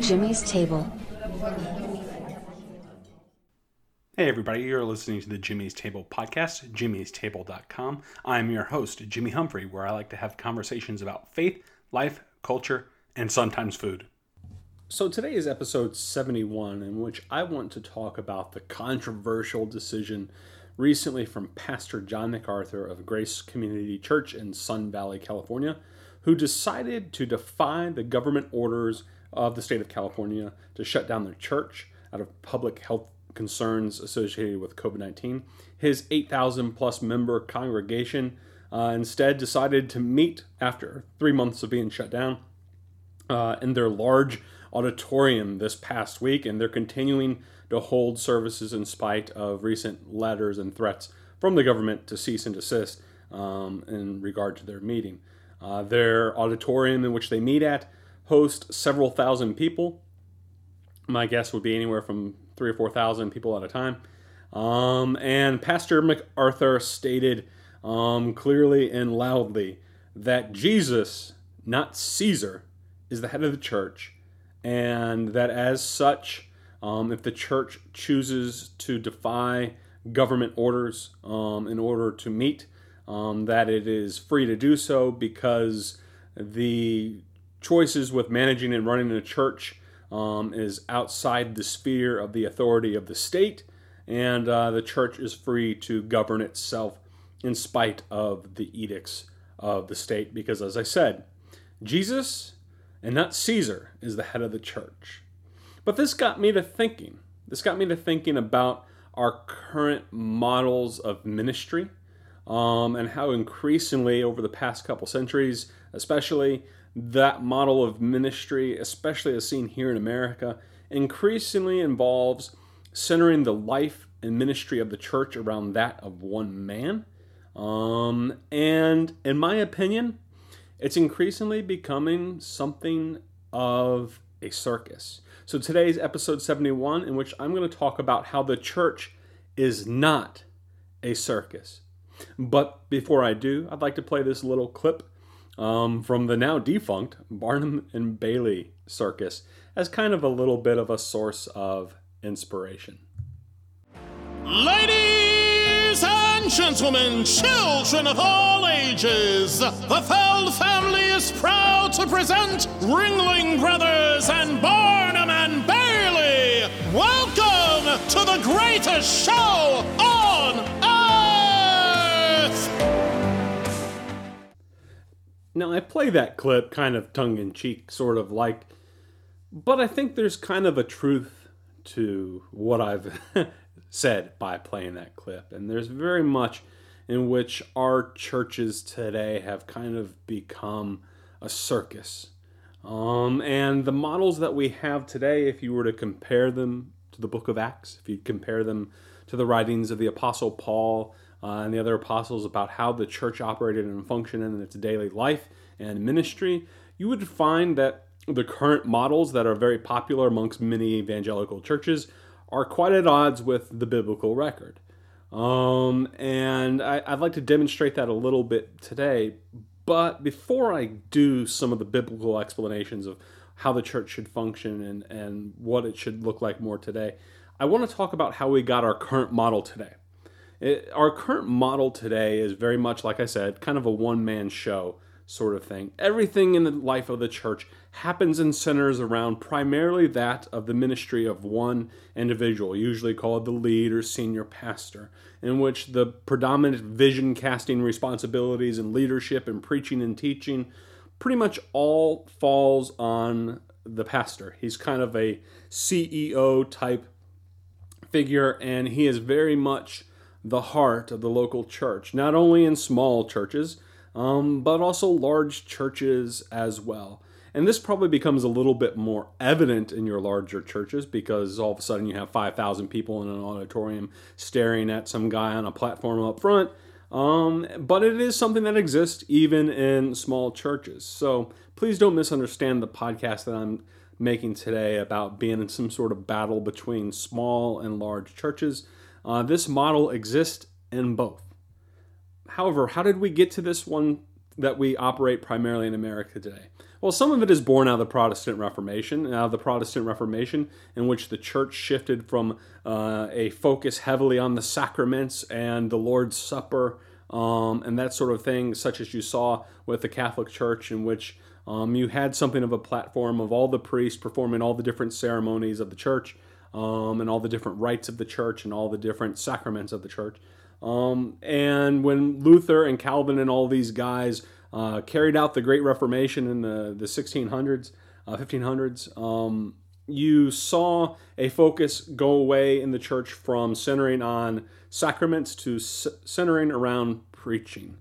Jimmy's Table. Hey, everybody, you're listening to the Jimmy's Table podcast, jimmy'stable.com. I'm your host, Jimmy Humphrey, where I like to have conversations about faith, life, culture, and sometimes food. So, today is episode 71, in which I want to talk about the controversial decision recently from Pastor John MacArthur of Grace Community Church in Sun Valley, California, who decided to defy the government orders of the state of California to shut down their church out of public health concerns associated with COVID 19. His 8,000 plus member congregation uh, instead decided to meet after three months of being shut down uh, in their large auditorium this past week, and they're continuing to hold services in spite of recent letters and threats from the government to cease and desist um, in regard to their meeting. Uh, their auditorium in which they meet at hosts several thousand people. My guess would be anywhere from three or four thousand people at a time. Um, and Pastor MacArthur stated um, clearly and loudly that Jesus, not Caesar, is the head of the church, and that as such, um, if the church chooses to defy government orders um, in order to meet, um, that it is free to do so because the choices with managing and running a church um, is outside the sphere of the authority of the state, and uh, the church is free to govern itself in spite of the edicts of the state. Because, as I said, Jesus and not Caesar is the head of the church. But this got me to thinking. This got me to thinking about our current models of ministry um, and how increasingly over the past couple centuries, especially, that model of ministry, especially as seen here in America, increasingly involves centering the life and ministry of the church around that of one man. Um, and in my opinion, it's increasingly becoming something of a circus. So today's episode 71, in which I'm going to talk about how the church is not a circus. But before I do, I'd like to play this little clip um, from the now defunct Barnum and Bailey Circus as kind of a little bit of a source of inspiration. Ladies and gentlemen, children of all ages, the Feld family is proud to present Ringling Brothers and Barnum and Bailey. Welcome to the greatest show on Now, I play that clip kind of tongue in cheek, sort of like, but I think there's kind of a truth to what I've said by playing that clip. And there's very much in which our churches today have kind of become a circus. Um, and the models that we have today, if you were to compare them to the book of Acts, if you compare them to the writings of the Apostle Paul uh, and the other apostles about how the church operated and functioned in its daily life and ministry, you would find that the current models that are very popular amongst many evangelical churches are quite at odds with the biblical record. Um, and I, would like to demonstrate that a little bit today. But before I do some of the biblical explanations of how the church should function and, and what it should look like more today, I want to talk about how we got our current model today. It, our current model today is very much, like I said, kind of a one man show sort of thing. Everything in the life of the church happens and centers around primarily that of the ministry of one individual, usually called the lead or senior pastor, in which the predominant vision casting responsibilities and leadership and preaching and teaching pretty much all falls on the pastor. He's kind of a CEO type figure, and he is very much the heart of the local church, not only in small churches um, but also large churches as well. And this probably becomes a little bit more evident in your larger churches because all of a sudden you have 5,000 people in an auditorium staring at some guy on a platform up front. Um, but it is something that exists even in small churches. So please don't misunderstand the podcast that I'm making today about being in some sort of battle between small and large churches. Uh, this model exists in both. However, how did we get to this one that we operate primarily in America today? Well, some of it is born out of the Protestant Reformation, out of the Protestant Reformation, in which the church shifted from uh, a focus heavily on the sacraments and the Lord's Supper um, and that sort of thing, such as you saw with the Catholic Church, in which um, you had something of a platform of all the priests performing all the different ceremonies of the church um, and all the different rites of the church and all the different sacraments of the church. Um, and when Luther and Calvin and all these guys uh, carried out the Great Reformation in the, the 1600s, uh, 1500s, um, you saw a focus go away in the church from centering on sacraments to c- centering around preaching.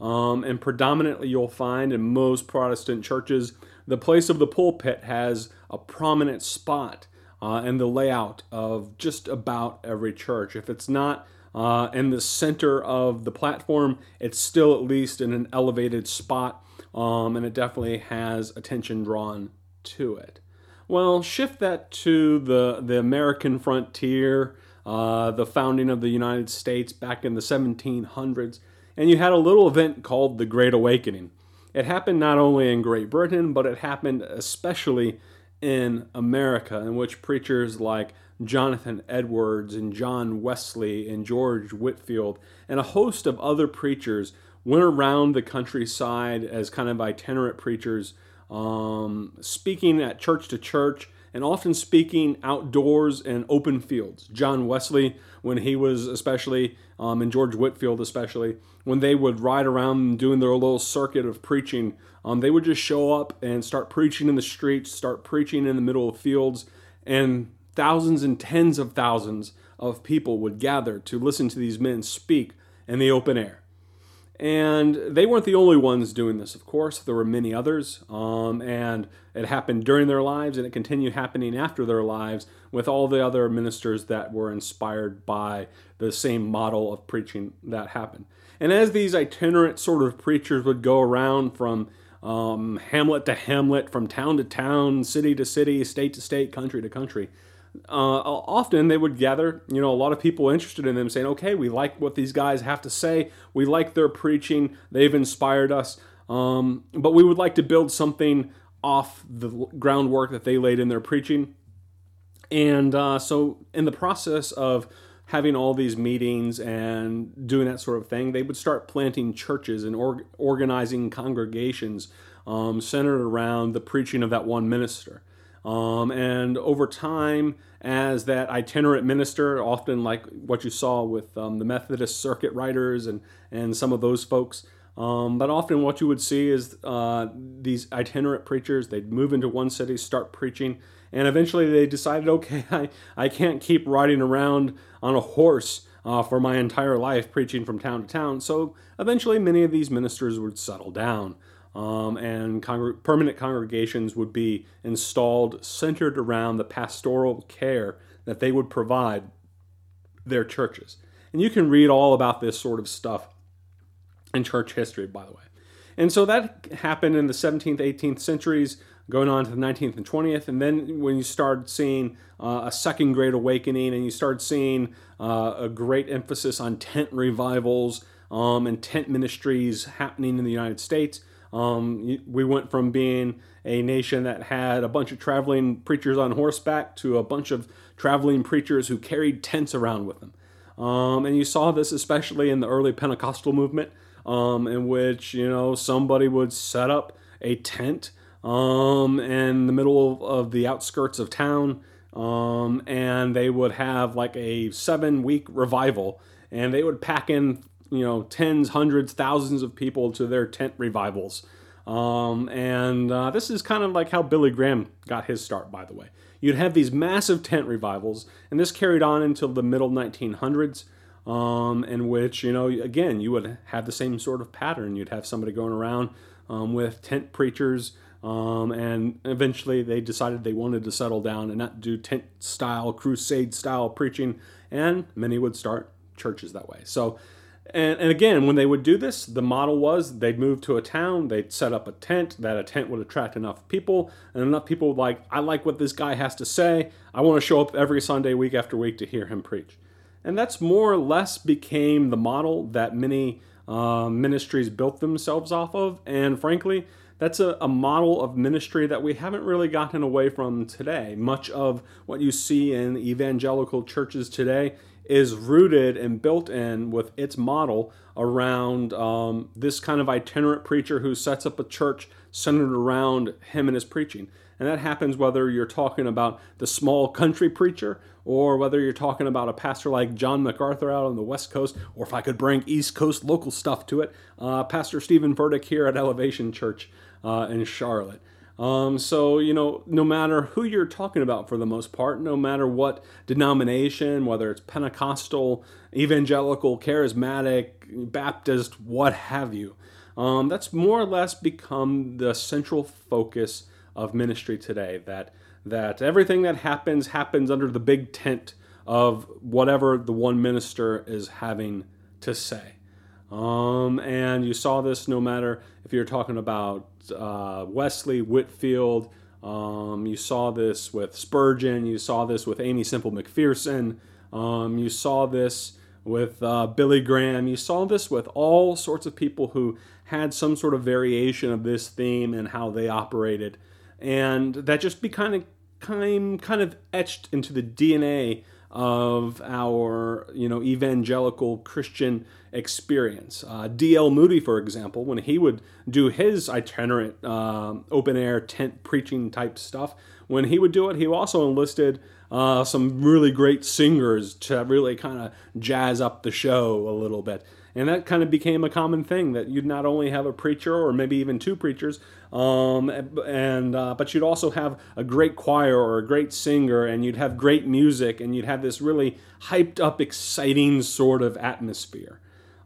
Um, and predominantly, you'll find in most Protestant churches, the place of the pulpit has a prominent spot uh, in the layout of just about every church. If it's not uh, in the center of the platform, it's still at least in an elevated spot, um, and it definitely has attention drawn to it. Well, shift that to the, the American frontier, uh, the founding of the United States back in the 1700s, and you had a little event called the Great Awakening. It happened not only in Great Britain, but it happened especially in America, in which preachers like Jonathan Edwards and John Wesley and George Whitefield and a host of other preachers went around the countryside as kind of itinerant preachers um, speaking at church to church, and often speaking outdoors in open fields. John Wesley, when he was especially, um, and George Whitefield especially, when they would ride around doing their little circuit of preaching, um, they would just show up and start preaching in the streets, start preaching in the middle of fields, and thousands and tens of thousands of people would gather to listen to these men speak in the open air. And they weren't the only ones doing this, of course. There were many others. Um, and it happened during their lives and it continued happening after their lives with all the other ministers that were inspired by the same model of preaching that happened. And as these itinerant sort of preachers would go around from um, hamlet to hamlet, from town to town, city to city, state to state, country to country, uh, often they would gather, you know, a lot of people interested in them saying, okay, we like what these guys have to say. We like their preaching. They've inspired us. Um, but we would like to build something off the groundwork that they laid in their preaching. And uh, so, in the process of having all these meetings and doing that sort of thing, they would start planting churches and or- organizing congregations um, centered around the preaching of that one minister. Um, and over time, as that itinerant minister, often like what you saw with um, the Methodist circuit riders and, and some of those folks, um, but often what you would see is uh, these itinerant preachers, they'd move into one city, start preaching, and eventually they decided, okay, I, I can't keep riding around on a horse uh, for my entire life preaching from town to town. So eventually many of these ministers would settle down um, and permanent congregations would be installed centered around the pastoral care that they would provide their churches. And you can read all about this sort of stuff in church history, by the way. And so that happened in the 17th, 18th centuries, going on to the 19th and 20th. And then when you start seeing uh, a second great awakening and you start seeing uh, a great emphasis on tent revivals um, and tent ministries happening in the United States, um, we went from being a nation that had a bunch of traveling preachers on horseback to a bunch of traveling preachers who carried tents around with them. Um, and you saw this especially in the early Pentecostal movement, um, in which you know somebody would set up a tent um, in the middle of, the outskirts of town, um, and they would have like a seven-week revival, and they would pack in you know tens, hundreds, thousands of people to their tent revivals. Um, and uh, this is kind of like how Billy Graham got his start, by the way. You'd have these massive tent revivals, and this carried on until the middle 1900s, um, in which, you know, again, you would have the same sort of pattern. You'd have somebody going around um, with tent preachers, um, and eventually they decided they wanted to settle down and not do tent style, crusade style preaching, and many would start churches that way. So, and, and again, when they would do this, the model was they'd move to a town, they'd set up a tent, that a tent would attract enough people, and enough people would like, I like what this guy has to say. I want to show up every Sunday, week after week, to hear him preach. And that's more or less became the model that many uh, ministries built themselves off of. And frankly, that's a, a model of ministry that we haven't really gotten away from today. Much of what you see in evangelical churches today is rooted and built in with its model around um, this kind of itinerant preacher who sets up a church centered around him and his preaching. And that happens whether you're talking about the small country preacher or whether you're talking about a pastor like John MacArthur out on the West Coast, or if I could bring East Coast local stuff to it, uh, Pastor Steven Furtick here at Elevation Church uh, in Charlotte. Um, so, you know, no matter who you're talking about for the most part, no matter what denomination, whether it's Pentecostal, evangelical, charismatic, Baptist, what have you, um, that's more or less become the central focus of ministry today. That that everything that happens happens under the big tent of whatever the one minister is having to say. Um, and you saw this no matter if you're talking about uh, Wesley, Whitefield, Um, you saw this with Spurgeon. You saw this with Aimee Semple McPherson. Um, you saw this with uh, Billy Graham. You saw this with all sorts of people who had some sort of variation of this theme and how they operated, and that just be kind of kind kind of etched into the DNA of our you know evangelical Christian experience. Uh, D.L. Moody, for example, when he would do his itinerant uh, open air tent preaching type stuff, when he would do it, he also enlisted uh, some really great singers to really kind of jazz up the show a little bit. And that kind of became a common thing that you'd not only have a preacher or maybe even two preachers, um, and uh, but you'd also have a great choir or a great singer, and you'd have great music, and you'd have this really hyped up, exciting sort of atmosphere.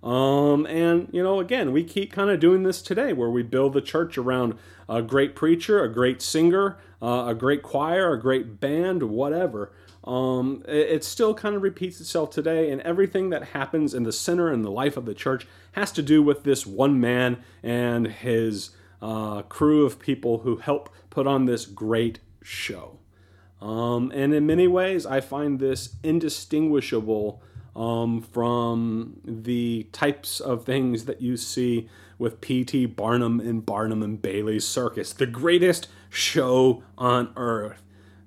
Um, and, you know, again, we keep kind of doing this today where we build the church around a great preacher, a great singer, uh, a great choir, a great band, whatever. Um, it, it, still kind of repeats itself today, and everything that happens in the center and the life of the church has to do with this one man and his uh, crew of people who help put on this great show. Um, and in many ways, I find this indistinguishable um, from the types of things that you see with P.T. Barnum and Barnum and Bailey's Circus, the greatest show on earth.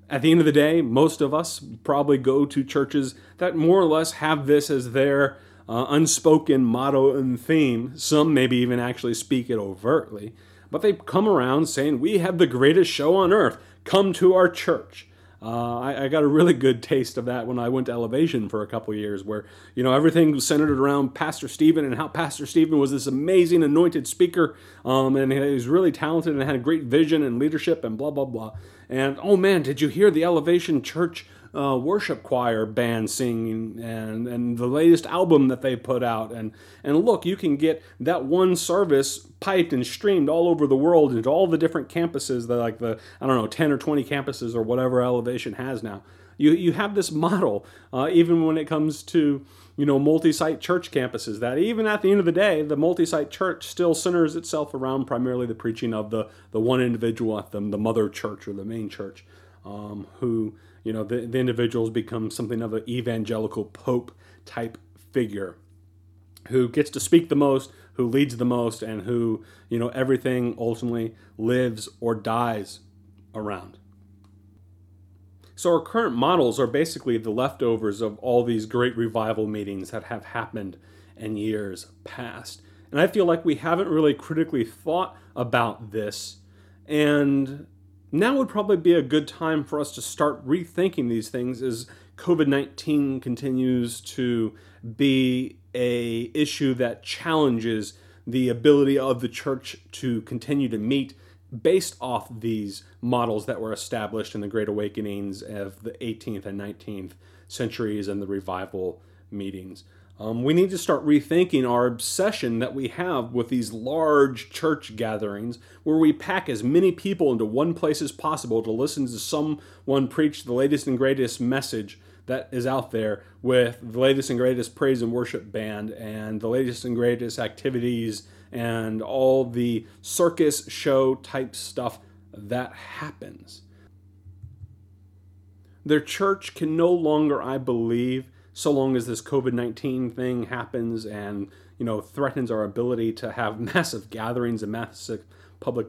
At the end of the day, most of us probably go to churches that more or less have this as their uh, unspoken motto and theme. Some maybe even actually speak it overtly, but they come around saying, We have the greatest show on earth. Come to our church. Uh, I, I, got a really good taste of that when I went to Elevation for a couple years, where you know everything was centered around Pastor Steven and how Pastor Steven was this amazing anointed speaker, um, and he was really talented and had a great vision and leadership and blah blah blah. And oh man, did you hear the Elevation Church uh, worship choir band singing and, and the latest album that they put out. And, and look, you can get that one service piped and streamed all over the world into all the different campuses, that like the, I don't know, 10 or 20 campuses or whatever Elevation has now. You, you have this model, uh, even when it comes to you know multi-site church campuses that even at the end of the day the multi-site church still centers itself around primarily the preaching of the the one individual at them the mother church or the main church um, who you know the, the individuals become something of an evangelical pope type figure who gets to speak the most who leads the most and who you know everything ultimately lives or dies around. So our current models are basically the leftovers of all these great revival meetings that have happened in years past. And i feel like we haven't really critically thought about this. And now would probably be a good time for us to start rethinking these things as COVID 19 continues to be a issue that challenges the ability of the church to continue to meet based off these models that were established in the Great Awakenings of the 18th and 19th centuries and the revival meetings. Um, we need to start rethinking our obsession that we have with these large church gatherings where we pack as many people into one place as possible to listen to someone preach the latest and greatest message that is out there with the latest and greatest praise and worship band and the latest and greatest activities and all the circus show type stuff that happens. Their church can no longer, I believe, so long as this COVID 19 thing happens and you know, threatens our ability to have massive gatherings and massive public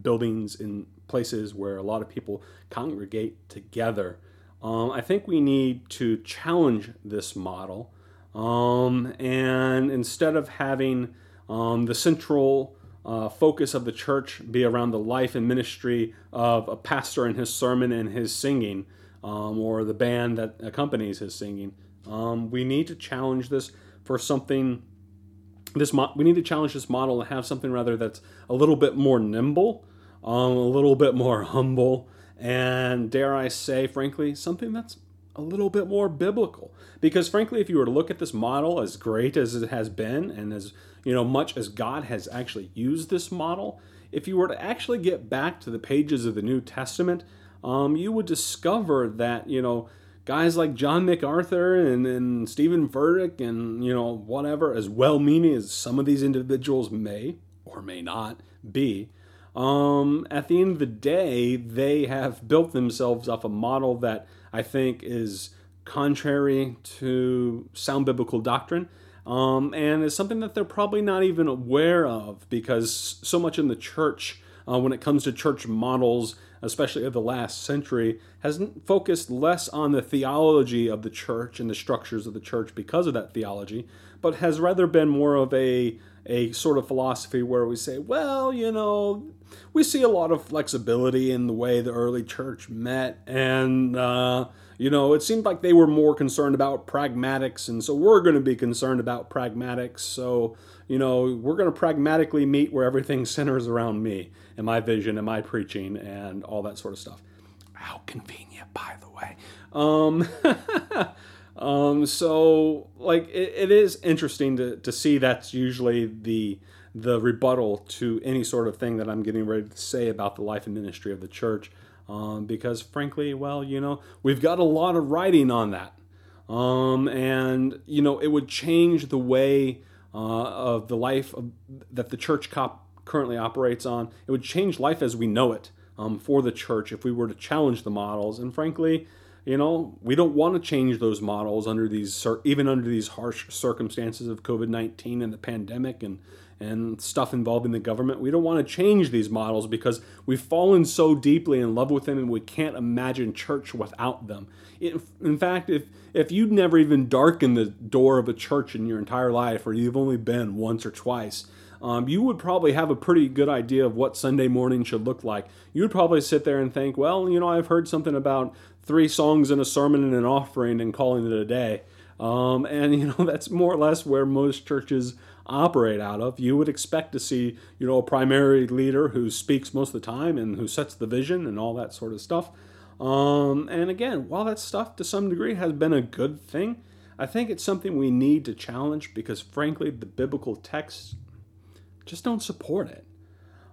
buildings in places where a lot of people congregate together. Um, I think we need to challenge this model. Um, and instead of having um, the central uh, focus of the church be around the life and ministry of a pastor and his sermon and his singing, um, or the band that accompanies his singing, um, we need to challenge this for something. This mo- we need to challenge this model and have something rather that's a little bit more nimble, um, a little bit more humble, and dare I say, frankly, something that's a little bit more biblical. Because frankly, if you were to look at this model as great as it has been, and as you know, much as God has actually used this model, if you were to actually get back to the pages of the New Testament, um, you would discover that you know guys like John MacArthur and, and Steven Furtick and you know whatever, as well-meaning as some of these individuals may or may not be, um, at the end of the day, they have built themselves off a model that I think is contrary to sound biblical doctrine. Um, and is something that they're probably not even aware of because so much in the church, uh, when it comes to church models, especially of the last century, has focused less on the theology of the church and the structures of the church because of that theology, but has rather been more of a a sort of philosophy where we say, well, you know, we see a lot of flexibility in the way the early church met, and uh, you know, it seemed like they were more concerned about pragmatics, and so we're going to be concerned about pragmatics. So, you know, we're going to pragmatically meet where everything centers around me and my vision and my preaching and all that sort of stuff. How convenient, by the way. Um, um, so, like, it, it is interesting to, to see that's usually the the rebuttal to any sort of thing that I'm getting ready to say about the life and ministry of the church. Um, because frankly, well, you know, we've got a lot of writing on that. Um, and, you know, it would change the way uh, of the life of, that the church cop currently operates on. It would change life as we know it um, for the church if we were to challenge the models. And frankly, you know, we don't want to change those models under these, even under these harsh circumstances of COVID 19 and the pandemic and and stuff involving the government. We don't want to change these models because we've fallen so deeply in love with them and we can't imagine church without them. In, in fact, if if you'd never even darkened the door of a church in your entire life, or you've only been once or twice, um, you would probably have a pretty good idea of what Sunday morning should look like. You would probably sit there and think, well, you know, I've heard something about three songs and a sermon and an offering and calling it a day. Um, and, you know, that's more or less where most churches operate out of. You would expect to see, you know, a primary leader who speaks most of the time and who sets the vision and all that sort of stuff. Um, and again, while that stuff to some degree has been a good thing, I think it's something we need to challenge because, frankly, the biblical texts just don't support it.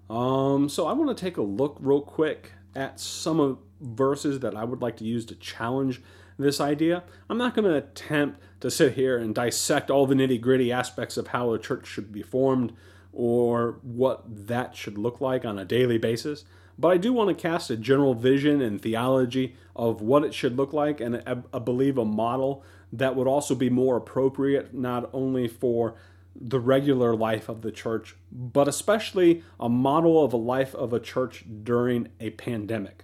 Um, so I want to take a look real quick at some of verses that I would like to use to challenge this idea. I'm not going to attempt to sit here and dissect all the nitty gritty aspects of how a church should be formed or what that should look like on a daily basis. But I do want to cast a general vision and theology of what it should look like and I believe a model that would also be more appropriate not only for the regular life of the church, but especially a model of a life of a church during a pandemic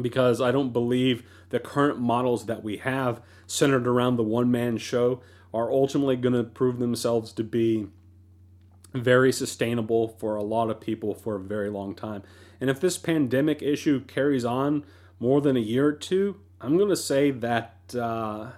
because I don't believe the current models that we have centered around the one man show are ultimately going to prove themselves to be very sustainable for a lot of people for a very long time. And if this pandemic issue carries on more than a year or two, I'm going to say that uh,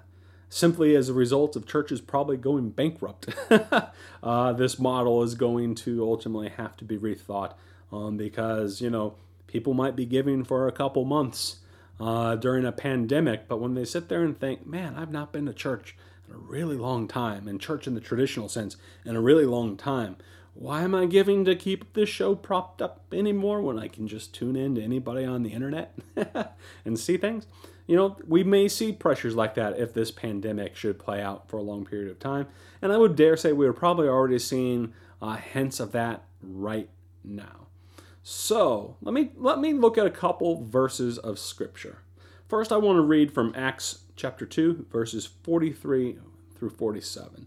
simply as a result of churches probably going bankrupt, uh, this model is going to ultimately have to be rethought um, because, you know, people might be giving for a couple months uh, during a pandemic, but when they sit there and think, man, I've not been to church in a really long time, and church in the traditional sense, in a really long time, why am I giving to keep this show propped up anymore when I can just tune in to anybody on the internet and see things? You know, we may see pressures like that if this pandemic should play out for a long period of time. And I would dare say we're probably already seeing uh, hints of that right now. So let me let me look at a couple verses of scripture. First, I want to read from Acts chapter 2, verses 43 through 47.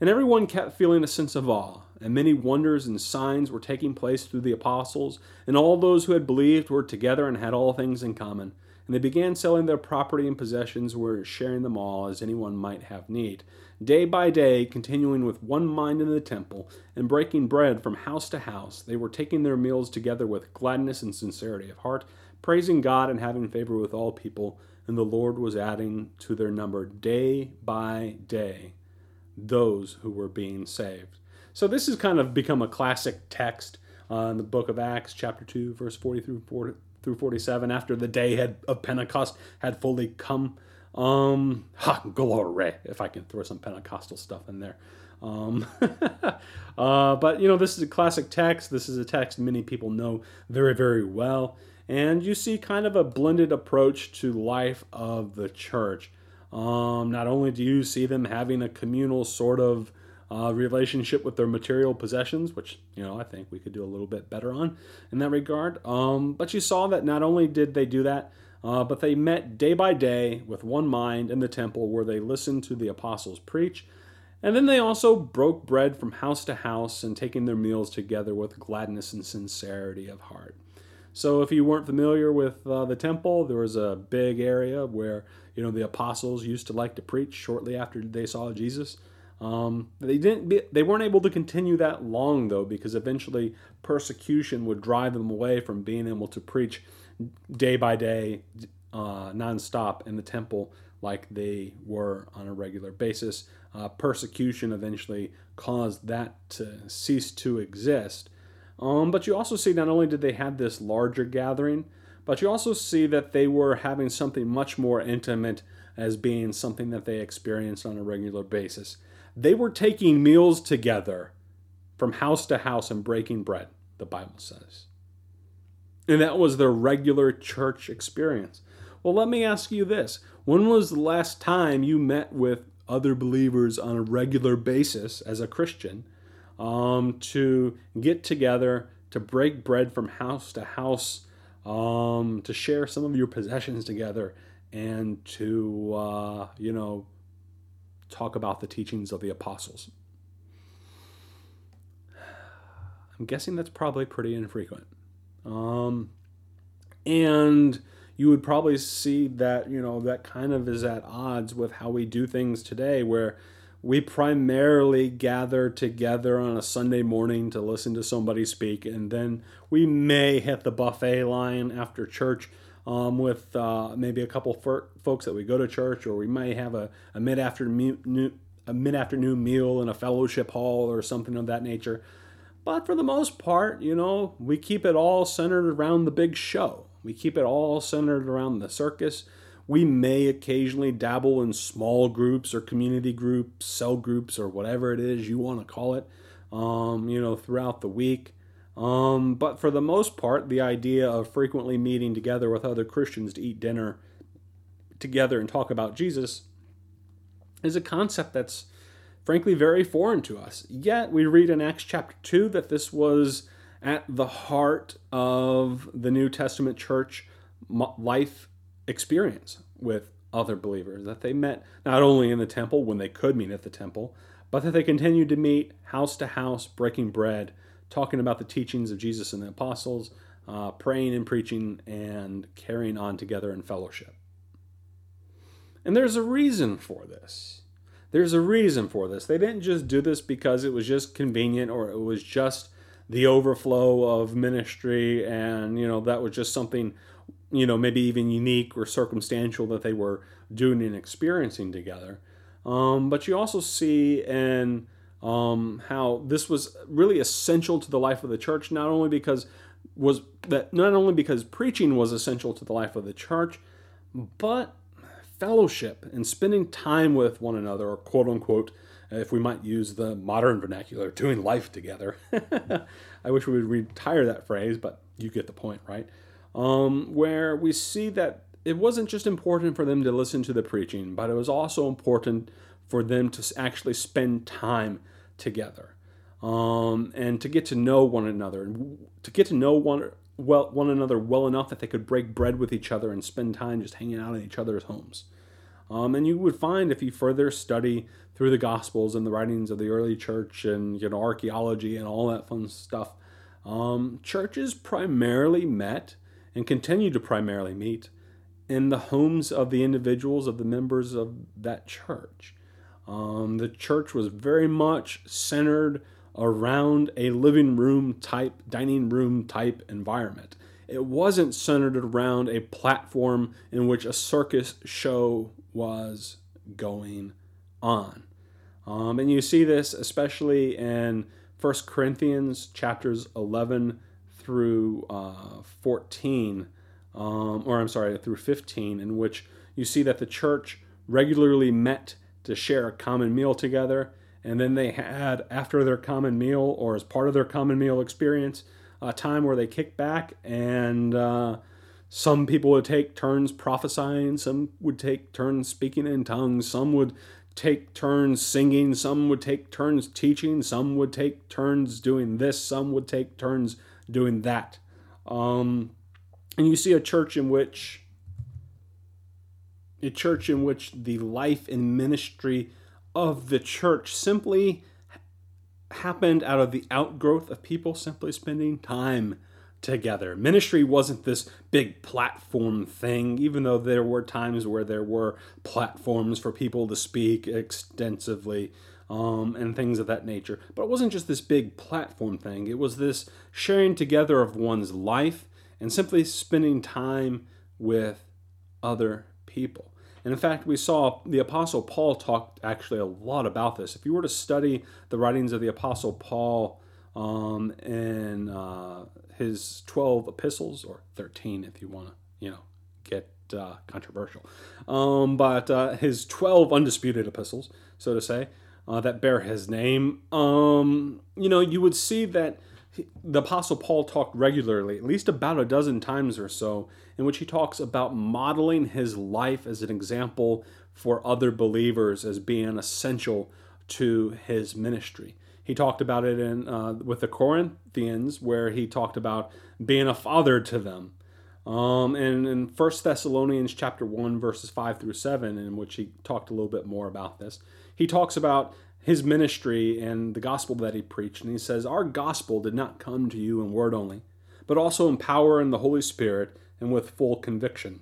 And everyone kept feeling a sense of awe, and many wonders and signs were taking place through the apostles, and all those who had believed were together and had all things in common. And they began selling their property and possessions, were sharing them all as anyone might have need. Day by day, continuing with one mind in the temple, and breaking bread from house to house, they were taking their meals together with gladness and sincerity of heart, praising God and having favor with all people. And the Lord was adding to their number day by day those who were being saved. So this has kind of become a classic text uh, the book of Acts, chapter 2, verse 40 through 40, through 47, after the day had, of Pentecost had fully come. Um, ha, glory, if I can throw some Pentecostal stuff in there. Um, uh, but, you know, this is a classic text. This is a text many people know very, very well. And you see kind of a blended approach to life of the church. Um, not only do you see them having a communal sort of uh, relationship with their material possessions, which you know I think we could do a little bit better on in that regard. Um, but you saw that not only did they do that, uh, but they met day by day with one mind in the temple where they listened to the apostles preach. And then they also broke bread from house to house and taking their meals together with gladness and sincerity of heart. So, if you weren't familiar with uh, the temple, there was a big area where you know the apostles used to like to preach shortly after they saw Jesus. Um, they didn't. Be, they weren't able to continue that long though, because eventually persecution would drive them away from being able to preach day by day, uh, nonstop in the temple like they were on a regular basis. Uh, persecution eventually caused that to cease to exist. Um, but you also see not only did they have this larger gathering, but you also see that they were having something much more intimate as being something that they experienced on a regular basis. They were taking meals together from house to house and breaking bread, the Bible says. And that was their regular church experience. Well, let me ask you this when was the last time you met with other believers on a regular basis as a Christian um, to get together, to break bread from house to house, um, to share some of your possessions together, and to, uh, you know, talk about the teachings of the apostles. I'm guessing that's probably pretty infrequent. Um, and you would probably see that, you know, that kind of is at odds with how we do things today, where we primarily gather together on a Sunday morning to listen to somebody speak, and then we may hit the buffet line after church um, with uh, maybe a couple folks that we go to church, or we may have a, a mid afternoon a mid afternoon meal in a fellowship hall or something of that nature. But for the most part, you know, we keep it all centered around the big show. We keep it all centered around the circus we may occasionally dabble in small groups or community groups, cell groups, or whatever it is you want to call it, um, you know, throughout the week. Um, but for the most part, the idea of frequently meeting together with other Christians to eat dinner together and talk about Jesus is a concept that's frankly very foreign to us. Yet we read in Acts chapter 2 that this was at the heart of the New Testament church life experience with other believers, that they met not only in the temple when they could meet at the temple, but that they continued to meet house to house, breaking bread, talking about the teachings of Jesus and the apostles, uh, praying and preaching, and carrying on together in fellowship. And there's a reason for this. There's a reason for this. They didn't just do this because it was just convenient or it was just the overflow of ministry and, you know, that was just something you know, maybe even unique or circumstantial that they were doing and experiencing together. Um, but you also see in um, how this was really essential to the life of the church, not only because was that not only because preaching was essential to the life of the church, but fellowship and spending time with one another, or quote unquote, if we might use the modern vernacular, doing life together. I wish we would retire that phrase, but you get the point, right? um, where we see that it wasn't just important for them to listen to the preaching, but it was also important for them to actually spend time together um, and to get to know one another and to get to know one well one another well enough that they could break bread with each other and spend time just hanging out in each other's homes. Um, and you would find if you further study through the Gospels and the writings of the early church and you know archaeology and all that fun stuff, um, churches primarily met and continue to primarily meet in the homes of the individuals of the members of that church. Um, the church was very much centered around a living room type, dining room type environment. It wasn't centered around a platform in which a circus show was going on. Um, and you see this especially in 1 Corinthians chapters 11 through uh, 14, um, or I'm sorry, through 15, in which you see that the church regularly met to share a common meal together. And then they had, after their common meal or as part of their common meal experience, a time where they kicked back and uh, some people would take turns prophesying, some would take turns speaking in tongues, some would take turns singing, some would take turns teaching, some would take turns doing this, some would take turns doing that. Um, and you see a church in which a church in which the life and ministry of the church simply happened out of the outgrowth of people simply spending time together. Ministry wasn't this big platform thing, even though there were times where there were platforms for people to speak extensively um, and things of that nature. But it wasn't just this big platform thing, it was this sharing together of one's life and simply spending time with other people. And in fact, we saw the Apostle Paul talked actually a lot about this. If you were to study the writings of the Apostle Paul um, in uh, his 12 epistles, or 13 if you want to, you know, get uh, controversial, um, but uh, his 12 undisputed epistles, so to say, uh, that bear his name, um, you know, you would see that the Apostle Paul talked regularly, at least about a dozen times or so, in which he talks about modeling his life as an example for other believers as being essential to his ministry. He talked about it in uh, with the Corinthians, where he talked about being a father to them. Um, and in First Thessalonians chapter one verses five through seven, in which he talked a little bit more about this, he talks about his ministry and the gospel that he preached. And he says, Our gospel did not come to you in word only, but also in power in the Holy Spirit and with full conviction.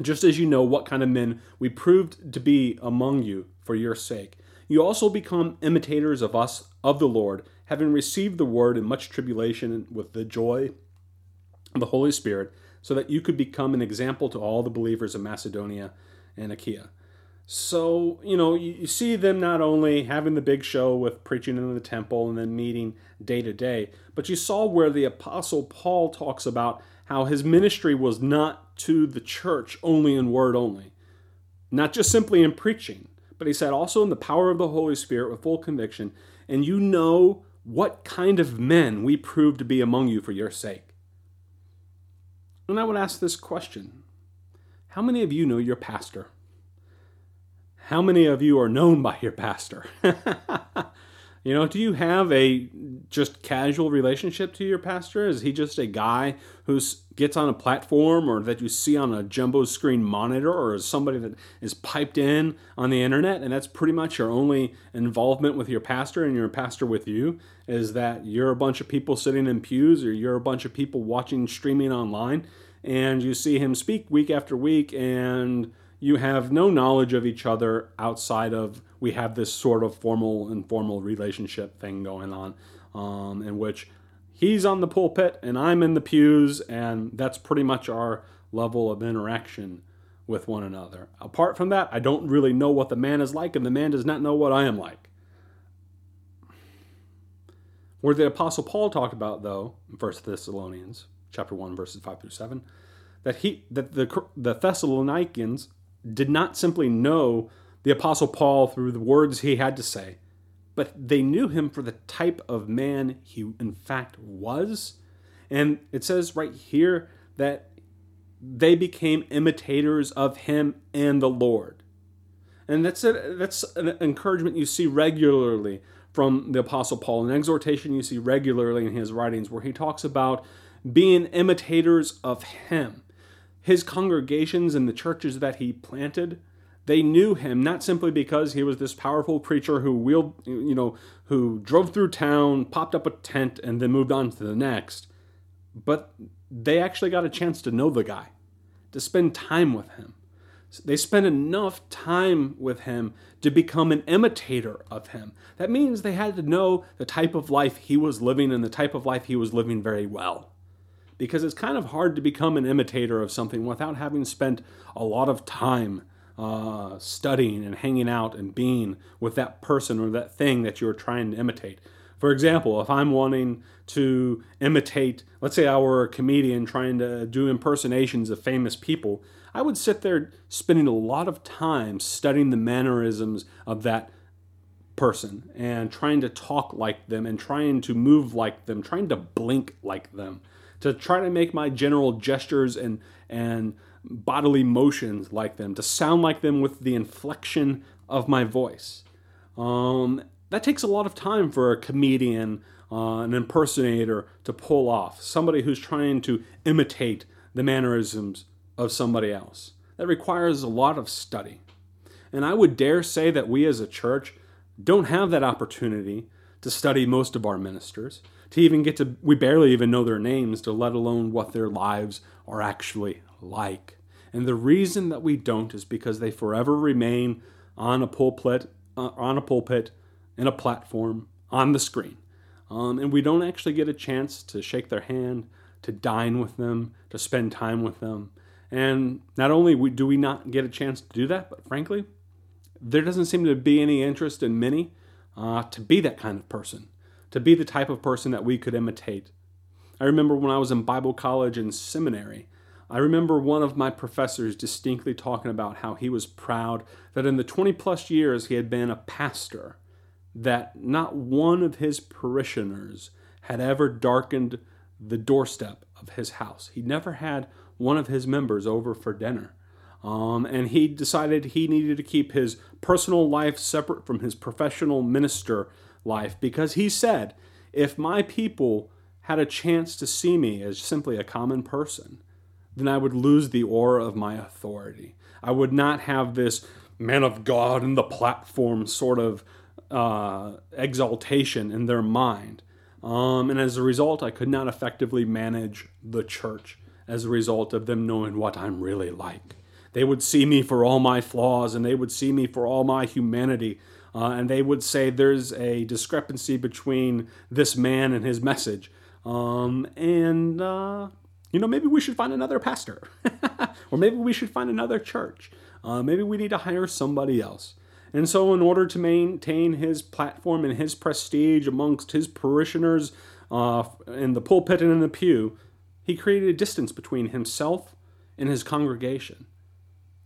Just as you know what kind of men we proved to be among you for your sake, you also become imitators of us, of the Lord, having received the word in much tribulation with the joy of the Holy Spirit, so that you could become an example to all the believers of Macedonia and Achaia. So, you know, you, you, see them not only having the big show with preaching in the temple and then meeting day to day, but you saw where the Apostle Paul talks about how his ministry was not to the church only in word only, not just simply in preaching, but he said also in the power of the Holy Spirit with full conviction, and you know what kind of men we prove to be among you for your sake. And I would ask this question How many of you know your pastor? How many of you are known by your pastor? you know, do you have a just casual relationship to your pastor? Is he just a guy who gets on a platform or that you see on a jumbo screen monitor or is somebody that is piped in on the internet and that's pretty much your only involvement with your pastor and your pastor with you? Is that you're a bunch of people sitting in pews or you're a bunch of people watching streaming online and you see him speak week after week and you have no knowledge of each other outside of we have this sort of formal informal relationship thing going on um, in which he's on the pulpit and i'm in the pews and that's pretty much our level of interaction with one another. Apart from that i don't really know what the man is like and the man does not know what i am like. Where the apostle paul talked about though in 1 thessalonians chapter 1 verses 5 through 7 that he that the the thessalonians did not simply know the Apostle Paul through the words he had to say, but they knew him for the type of man he in fact was. And it says right here that they became imitators of him and the Lord. And that's a, that's an encouragement you see regularly from the Apostle Paul, an exhortation you see regularly in his writings where he talks about being imitators of him his congregations and the churches that he planted, They knew him not simply because he was this powerful preacher who wheeled, you know, who drove through town, popped up a tent, and then moved on to the next, but they actually got a chance to know the guy, to spend time with him. They spent enough time with him to become an imitator of him. That means they had to know the type of life he was living and the type of life he was living very well. Because it's kind of hard to become an imitator of something without having spent a lot of time uh, studying and hanging out and being with that person or that thing that you're trying to imitate. For example, if I'm wanting to imitate, let's say I were a comedian trying to do impersonations of famous people, I would sit there spending a lot of time studying the mannerisms of that person and trying to talk like them and trying to move like them, trying to blink like them, to try to make my general gestures and and bodily motions like them, to sound like them with the inflection of my voice. Um, that takes a lot of time for a comedian, uh, an impersonator to pull off. Somebody who's trying to imitate the mannerisms of somebody else. That requires a lot of study. And I would dare say that we as a church don't have that opportunity to study most of our ministers, to even get to, we barely even know their names, to let alone what their lives are actually like. And the reason that we don't is because they forever remain on a pulpit, uh, on a pulpit, in a platform, on the screen. Um, and we don't actually get a chance to shake their hand, to dine with them, to spend time with them. And not only do we not get a chance to do that, but frankly, there doesn't seem to be any interest in many uh, to be that kind of person, to be the type of person that we could imitate. I remember when I was in Bible college and seminary, I remember one of my professors distinctly talking about how he was proud that in the 20 plus years he had been a pastor, that not one of his parishioners had ever darkened the doorstep of his house. He never had one of his members over for dinner. Um, and he decided he needed to keep his personal life separate from his professional minister life because he said, if my people had a chance to see me as simply a common person, then I would lose the aura of my authority. I would not have this man of God in the platform sort of uh, exaltation in their mind. Um, and as a result, I could not effectively manage the church as a result of them knowing what I'm really like. They would see me for all my flaws and they would see me for all my humanity. Uh, and they would say there's a discrepancy between this man and his message. Um, and, uh, you know, maybe we should find another pastor. or maybe we should find another church. Uh, maybe we need to hire somebody else. And so, in order to maintain his platform and his prestige amongst his parishioners uh, in the pulpit and in the pew, he created a distance between himself and his congregation.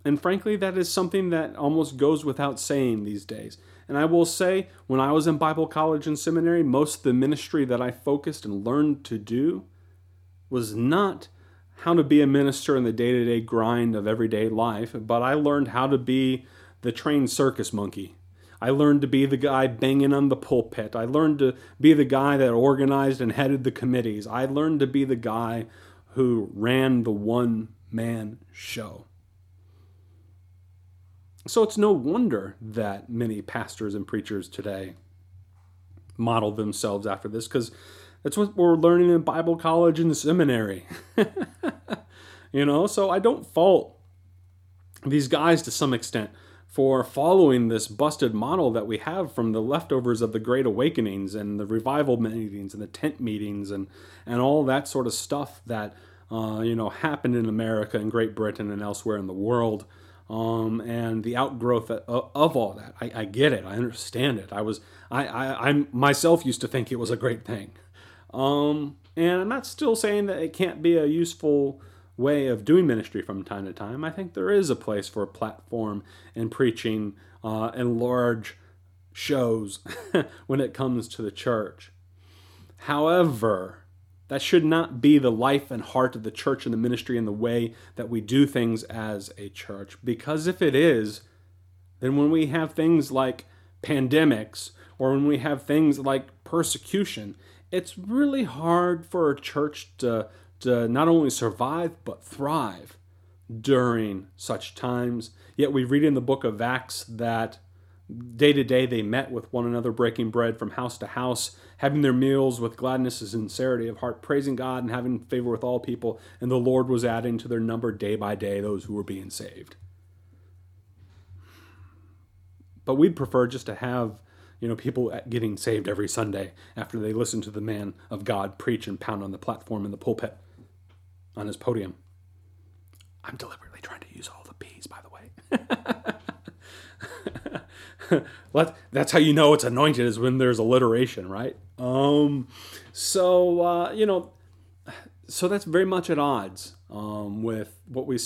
And frankly, that is something that almost goes without saying these days. And I will say, when I was in Bible college and seminary, most of the ministry that I focused and learned to do was not how to be a minister in the day to day grind of everyday life, but I learned how to be the trained circus monkey I learned to be the guy banging on the pulpit. I learned to be the guy that organized and headed the committees. I learned to be the guy who ran the one man show. So it's no wonder that many pastors and preachers today model themselves after this because that's what we're learning in Bible college and seminary. you know, so I don't fault these guys to some extent for following this busted model that we have from the leftovers of the Great Awakenings and the revival meetings and the tent meetings and, and all that sort of stuff that uh, you know happened in America and Great Britain and elsewhere in the world. Um, and the outgrowth of, of all that. I, I, get it. I understand it. I was I, I, I myself used to think it was a great thing. Um, and I'm not still saying that it can't be a useful way of doing ministry from time to time, I think there is a place for a platform and preaching uh, and large shows when it comes to the church. However, that should not be the life and heart of the church and the ministry and the way that we do things as a church. Because if it is, then when we have things like pandemics or when we have things like persecution, it's really hard for a church to to not only survive but thrive during such times. Yet we read in the book of Acts that day to day they met with one another, breaking bread from house to house, having their meals with gladness and sincerity of heart, praising God and having favor with all people. And the Lord was adding to their number day by day those who were being saved. But we'd prefer just to have you know, people getting saved every Sunday after they listen to the man of God preach and pound on the platform in the pulpit on his podium. I'm deliberately trying to use all the P's, by the way. that's how you know it's anointed is when there's alliteration, right? Um, so uh, you know, so that's very much at odds um, with what we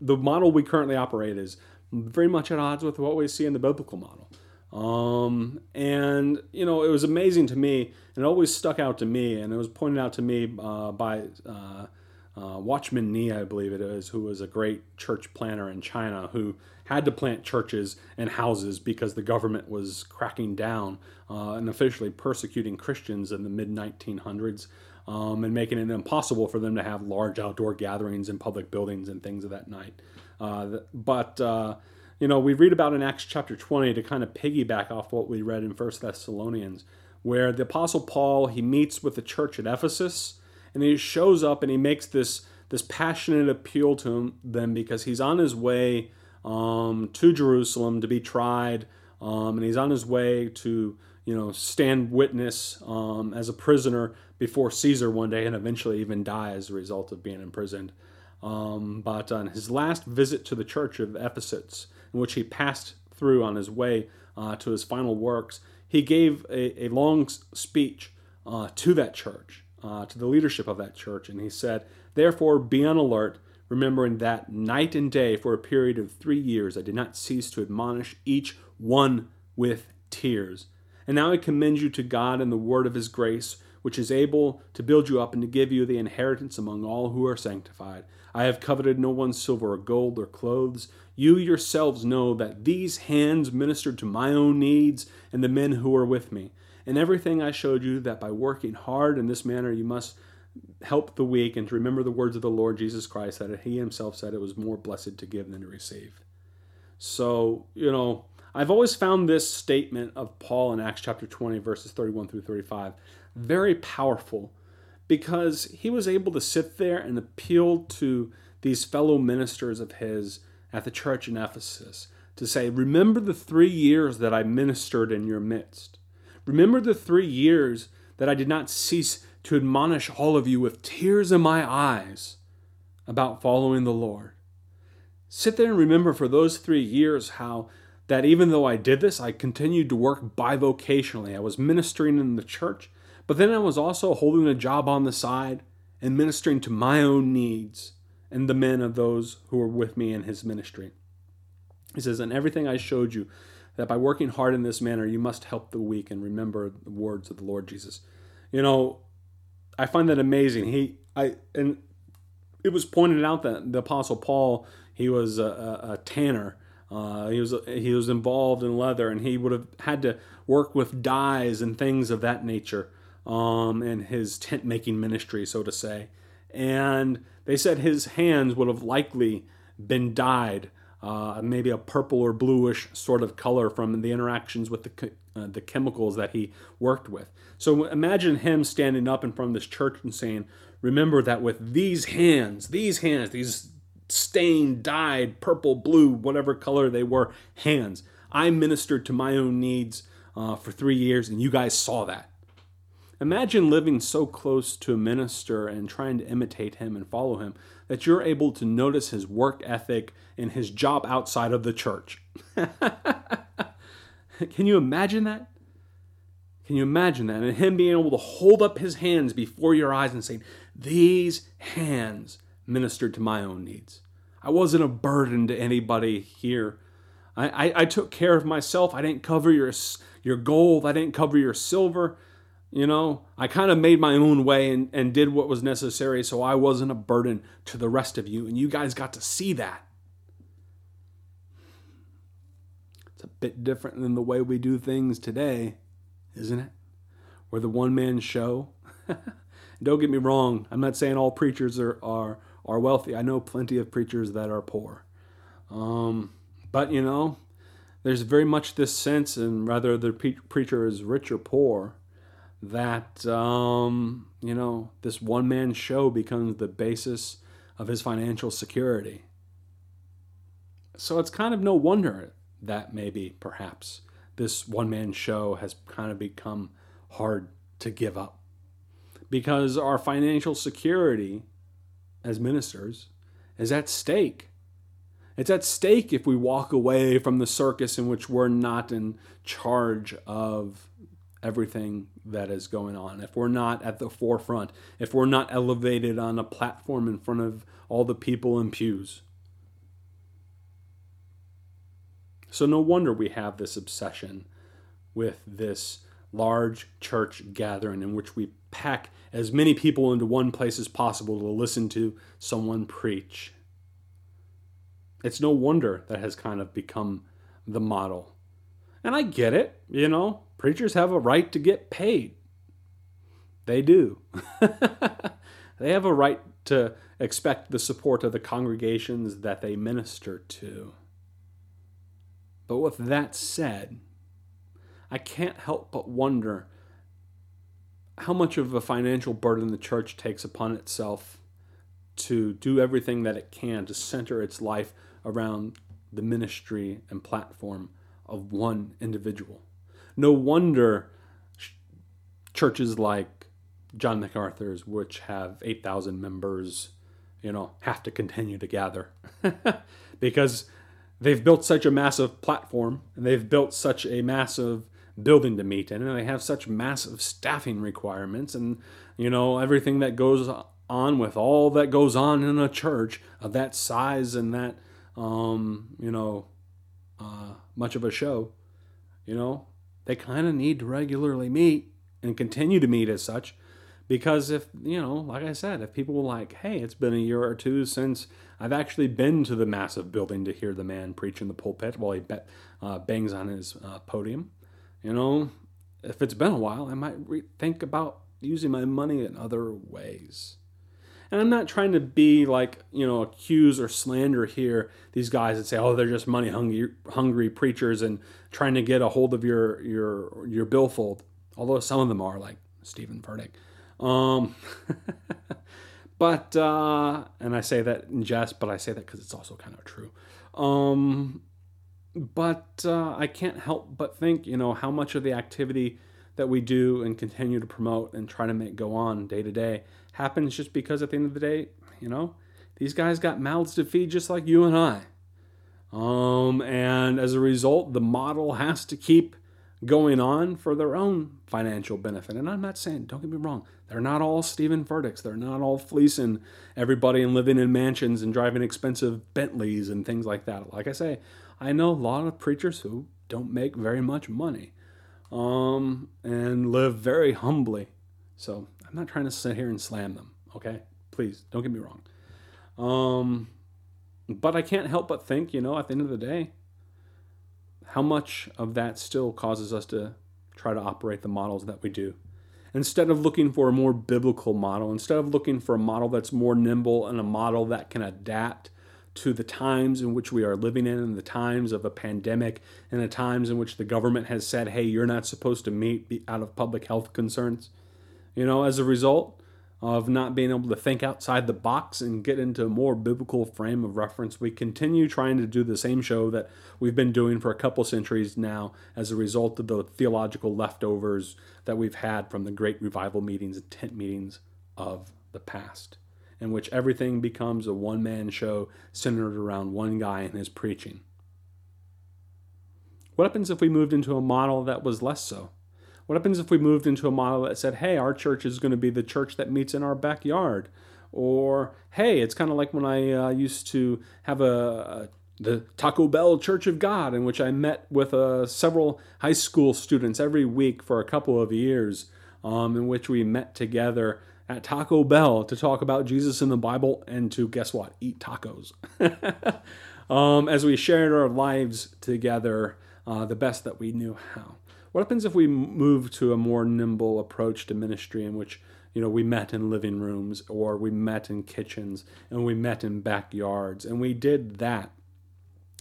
the model we currently operate is very much at odds with what we see in the biblical model. Um, and you know, it was amazing to me, and it always stuck out to me, and it was pointed out to me uh, by uh, uh, Watchman Nee, I believe it is, who was a great church planner in China who had to plant churches and houses because the government was cracking down uh, and officially persecuting Christians in the mid 1900s um, and making it impossible for them to have large outdoor gatherings in public buildings and things of that night. Uh, but uh, you know, we read about in Acts chapter 20 to kind of piggyback off what we read in First Thessalonians, where the Apostle Paul he meets with the church at Ephesus and he shows up and he makes this this passionate appeal to him, them because he's on his way um, to Jerusalem to be tried, um, and he's on his way to you know stand witness um, as a prisoner before Caesar one day, and eventually even die as a result of being imprisoned. Um, but on his last visit to the church of Ephesus, in which he passed through on his way uh, to his final works, he gave a, a long speech uh, to that church uh, to the leadership of that church, and he said, Therefore, be on alert, remembering that night and day for a period of three years I did not cease to admonish each one with tears. And now I commend you to God and the word of his grace, which is able to build you up and to give you the inheritance among all who are sanctified. I have coveted no one's silver or gold or clothes. You yourselves know that these hands ministered to my own needs and the men who were with me. In everything I showed you that by working hard in this manner you must help the weak and to remember the words of the Lord Jesus Christ that he himself said it was more blessed to give than to receive. So, you know, I've always found this statement of Paul in Acts chapter 20, verses 31 through 35, very powerful because he was able to sit there and appeal to these fellow ministers of his at the church in Ephesus to say, Remember the three years that I ministered in your midst. Remember the three years that I did not cease to admonish all of you with tears in my eyes about following the Lord. Sit there and remember for those three years how that even though I did this, I continued to work bivocationally. I was ministering in the church, but then I was also holding a job on the side and ministering to my own needs and the men of those who were with me in his ministry. He says, And everything I showed you that by working hard in this manner, you must help the weak and remember the words of the Lord Jesus. You know, I find that amazing. He, I, and it was pointed out that the Apostle Paul, he was a, a, a tanner. Uh, he was he was involved in leather, and he would have had to work with dyes and things of that nature um, in his tent making ministry, so to say. And they said his hands would have likely been dyed uh, maybe a purple or bluish sort of color from the interactions with the, uh, the chemicals that he worked with. So imagine him standing up in front of this church and saying, Remember that with these hands, these hands, these stained, dyed, purple, blue, whatever color they were, hands, I ministered to my own needs uh, for three years, and you guys saw that. Imagine living so close to a minister and trying to imitate him and follow him that you're able to notice his work ethic and his job outside of the church. Can you imagine that? Can you imagine that? And him being able to hold up his hands before your eyes and saying, These hands ministered to my own needs. I wasn't a burden to anybody here. I, I, I took care of myself. I didn't cover your, your gold. I didn't cover your silver. You know, I kind of made my own way and, and did what was necessary so I wasn't a burden to the rest of you. And you guys got to see that. It's a bit different than the way we do things today, isn't it? We're the one man show. Don't get me wrong, I'm not saying all preachers are, are, are wealthy. I know plenty of preachers that are poor. Um, but, you know, there's very much this sense, and whether the pre- preacher is rich or poor, that, um, you know, this one man show becomes the basis of his financial security. So it's kind of no wonder that maybe, perhaps, this one man show has kind of become hard to give up. Because our financial security as ministers is at stake. It's at stake if we walk away from the circus in which we're not in charge of everything that is going on. If we're not at the forefront, if we're not elevated on a platform in front of all the people in pews. So, no wonder we have this obsession with this large church gathering in which we pack as many people into one place as possible to listen to someone preach. It's no wonder that has kind of become the model. And I get it, you know, preachers have a right to get paid. They do. they have a right to expect the support of the congregations that they minister to. But with that said, I can't help but wonder how much of a financial burden the church takes upon itself to do everything that it can to center its life around the ministry and platform of one individual. No wonder churches like John MacArthur's, which have 8,000 members, you know, have to continue to gather because they've built such a massive platform and they've built such a massive building to meet in, and they have such massive staffing requirements, and you know everything that goes on with all that goes on in a church of that size and that um, you know uh, much of a show. You know they kind of need to regularly meet and continue to meet as such because if you know like i said if people were like hey it's been a year or two since i've actually been to the massive building to hear the man preach in the pulpit while he uh, bangs on his uh, podium you know, if it's been a while, I might re- think about using my money in other ways. And I'm not trying to be like, you know, accuse or slander here these guys that say, oh, they're just money hungry, hungry preachers and trying to get a hold of your your your billfold. Although some of them are like Steven Furtick. Um, but uh, and I say that in jest, but I say that because it's also kind of true. Um, but uh, I can't help but think, you know, how much of the activity that we do and continue to promote and try to make go on day to day happens just because at the end of the day, you know, these guys got mouths to feed just like you and I. Um, and as a result, the model has to keep going on for their own financial benefit. And I'm not saying, don't get me wrong, they're not all Steven Furticks. They're not all fleecing everybody and living in mansions and driving expensive Bentleys and things like that. Like I say, I know a lot of preachers who don't make very much money um, and live very humbly. So I'm not trying to sit here and slam them, okay? Please, don't get me wrong. Um, but I can't help but think, you know, at the end of the day, how much of that still causes us to try to operate the models that we do. Instead of looking for a more biblical model, instead of looking for a model that's more nimble and a model that can adapt to the times in which we are living in and the times of a pandemic and the times in which the government has said, hey, you're not supposed to meet out of public health concerns. You know, as a result of not being able to think outside the box and get into a more biblical frame of reference, we continue trying to do the same show that we've been doing for a couple centuries now as a result of the theological leftovers that we've had from the great revival meetings and tent meetings of the past in which everything becomes a one man show centered around one guy and his preaching. What happens if we moved into a model that was less so? What happens if we moved into a model that said, hey, our church is going to be the church that meets in our backyard? Or, hey, it's kind of like when I uh, used to have a, a, the Taco Bell Church of God, in which I met with uh, several high school students every week for a couple of years, um, in which we met together at Taco Bell to talk about Jesus in the Bible and to guess what? Eat tacos. um, as we shared our lives together uh, the best that we knew how. What happens if we move to a more nimble approach to ministry in which you know, we met in living rooms or we met in kitchens and we met in backyards and we did that.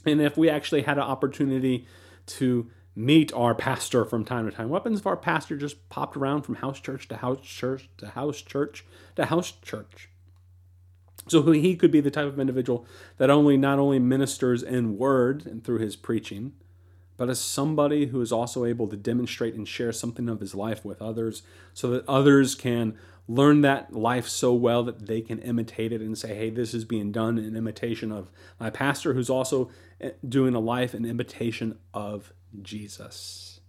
And if we actually had an opportunity to meet our pastor from time to time, what happens if our pastor just popped around from house church to house church to house church to house church? So he could be the type of individual that only not only ministers in word and through his preaching, but as somebody who is also able to demonstrate and share something of his life with others so that others can learn that life so well that they can imitate it and say, hey, this is being done in imitation of my pastor who's also eh, doing a life in imitation of Jesus.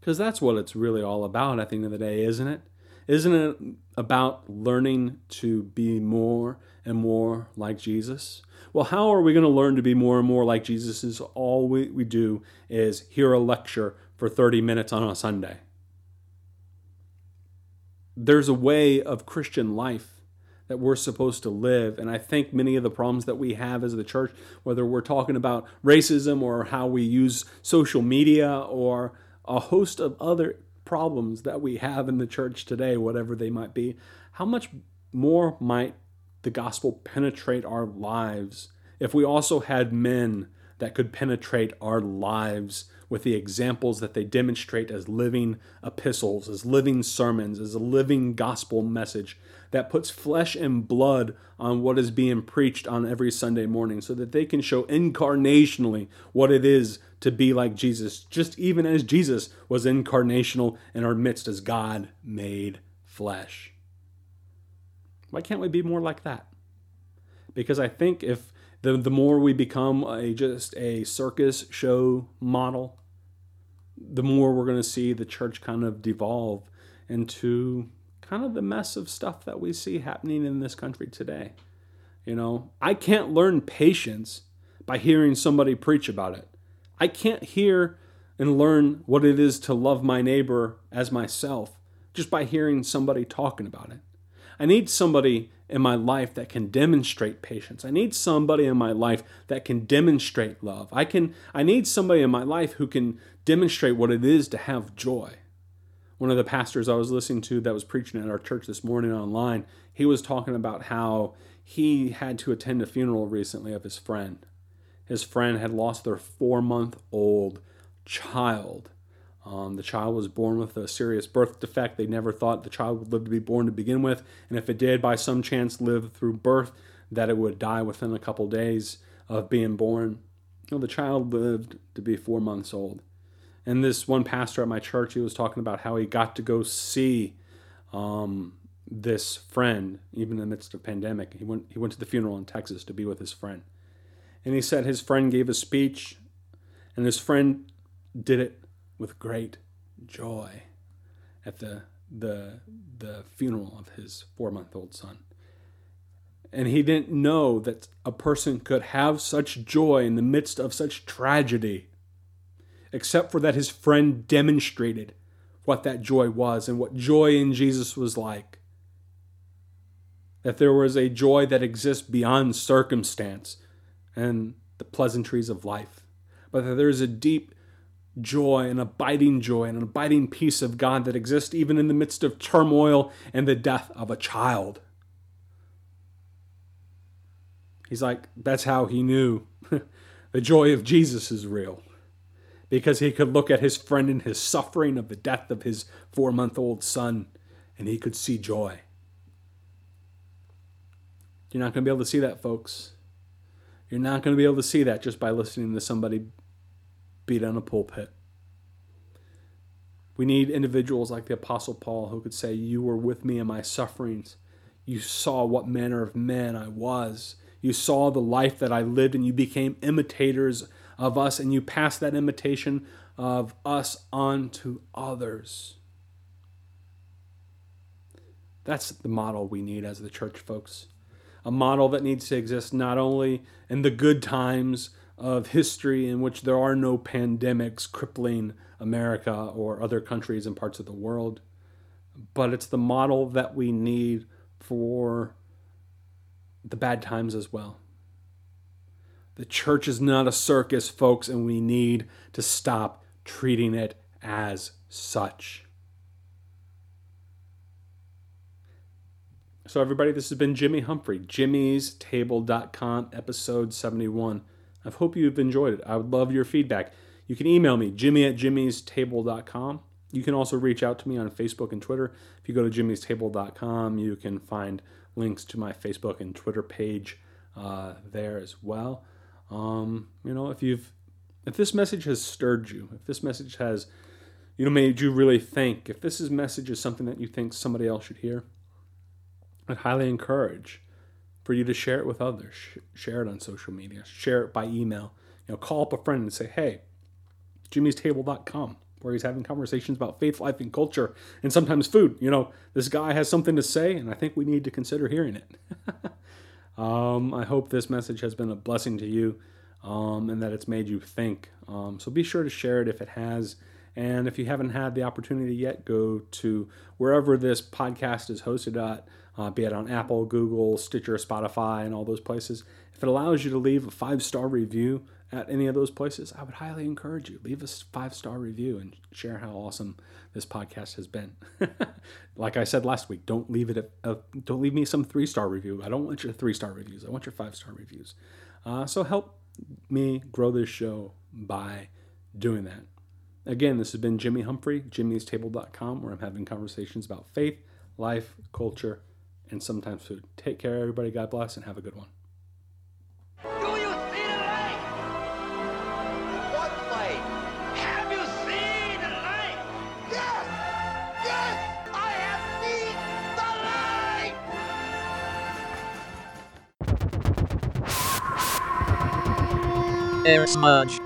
Because that's what it's really all about at the end of the day, isn't it? Isn't it about learning to be more and more like Jesus? Well, how are we going to learn to be more and more like Jesus? Is all we, we do is hear a lecture for 30 minutes on a Sunday. There's a way of Christian life that we're supposed to live. And I think many of the problems that we have as the church, whether we're talking about racism or how we use social media or a host of other problems that we have in the church today, whatever they might be, how much more might the gospel penetrate our lives if we also had men that could penetrate our lives with the examples that they demonstrate as living epistles, as living sermons, as a living gospel message that puts flesh and blood on what is being preached on every Sunday morning so that they can show incarnationally what it is to be like Jesus, just even as Jesus was incarnational in our midst as God made flesh. Why can't we be more like that? Because I think if the, the more we become a just a circus show model, the more we're going to see the church kind of devolve into kind of the mess of stuff that we see happening in this country today. You know, I can't learn patience by hearing somebody preach about it. I can't hear and learn what it is to love my neighbor as myself just by hearing somebody talking about it. I need somebody in my life that can demonstrate patience. I need somebody in my life that can demonstrate love. I can I need somebody in my life who can demonstrate what it is to have joy. One of the pastors I was listening to that was preaching at our church this morning online, he was talking about how he had to attend a funeral recently of his friend his friend had lost their four month old child. Um, the child was born with a serious birth defect. They never thought the child would live to be born to begin with. And if it did, by some chance, live through birth, that it would die within a couple days of being born. The child lived to be four months old. And this one pastor at my church, he was talking about how he got to go see um, this friend, even in the midst of pandemic. He went, he went to the funeral in Texas to be with his friend. And he said his friend gave a speech, and his friend did it with great joy at the the the funeral of his four month old son. And he didn't know that a person could have such joy in the midst of such tragedy, except for that his friend demonstrated what that joy was and what joy in Jesus was like. That there was a joy that exists beyond circumstance, and the pleasantries of life, but that there is a deep joy, an abiding joy, and an abiding peace of God that exists even in the midst of turmoil and the death of a child. He's like, that's how he knew the joy of Jesus is real. Because he could look at his friend in his suffering of the death of his four month old son and he could see joy. You're not going to be able to see that, folks. You're not going to be able to see that just by listening to somebody beat on a pulpit. We need individuals like the Apostle Paul who could say, You were with me in my sufferings. You saw what manner of man I was. You saw the life that I lived, and you became imitators of us, and you pass that imitation of us on to others. That's the model we need as the church, folks a model that needs to exist not only in the good times of history in which there are no pandemics crippling America or other countries and parts of the world, but it's the model that we need for the bad times as well. The church is not a circus, folks, and we need to stop treating it as such. So, everybody, this has been Jimmy Humphrey, jimmy'stable.com, episode 71. I hope you've enjoyed it. I would love your feedback. You can email me, jimmy at jimmy'stable.com. You can also reach out to me on Facebook and Twitter. If you go to jimmy'stable.com, you can find links to my Facebook and Twitter page uh, there as well. Um, you know, if you've if this message has stirred you, if this message has you know made you really think, if this is message is something that you think somebody else should hear, I'd highly encourage for you to share it with others. Share it on social media. Share it by email. You know, call up a friend and say, "Hey, Jimmy's jimmy'stable.com where he's having conversations about faith, life, and culture, and sometimes food. You know, this guy has something to say, and I think we need to consider hearing it. um, I hope this message has been a blessing to you um, and that it's made you think. Um, so be sure to share it if it has. And if you haven't had the opportunity yet, go to wherever this podcast is hosted at, uh, be it on Apple, Google, Stitcher, Spotify, and all those places. If it allows you to leave a five star review, at any of those places, I would highly encourage you. Leave a five star review and share how awesome this podcast has been. like I said last week, don't leave it. A, a, don't leave me some three star review. I don't want your three star reviews. I want your five star reviews. Uh, so help me grow this show by doing that. Again, this has been Jimmy Humphrey, Jimmy's jimmy'stable.com, where I'm having conversations about faith, life, culture, and sometimes food. Take care, everybody. God bless, and have a good one. air smudge.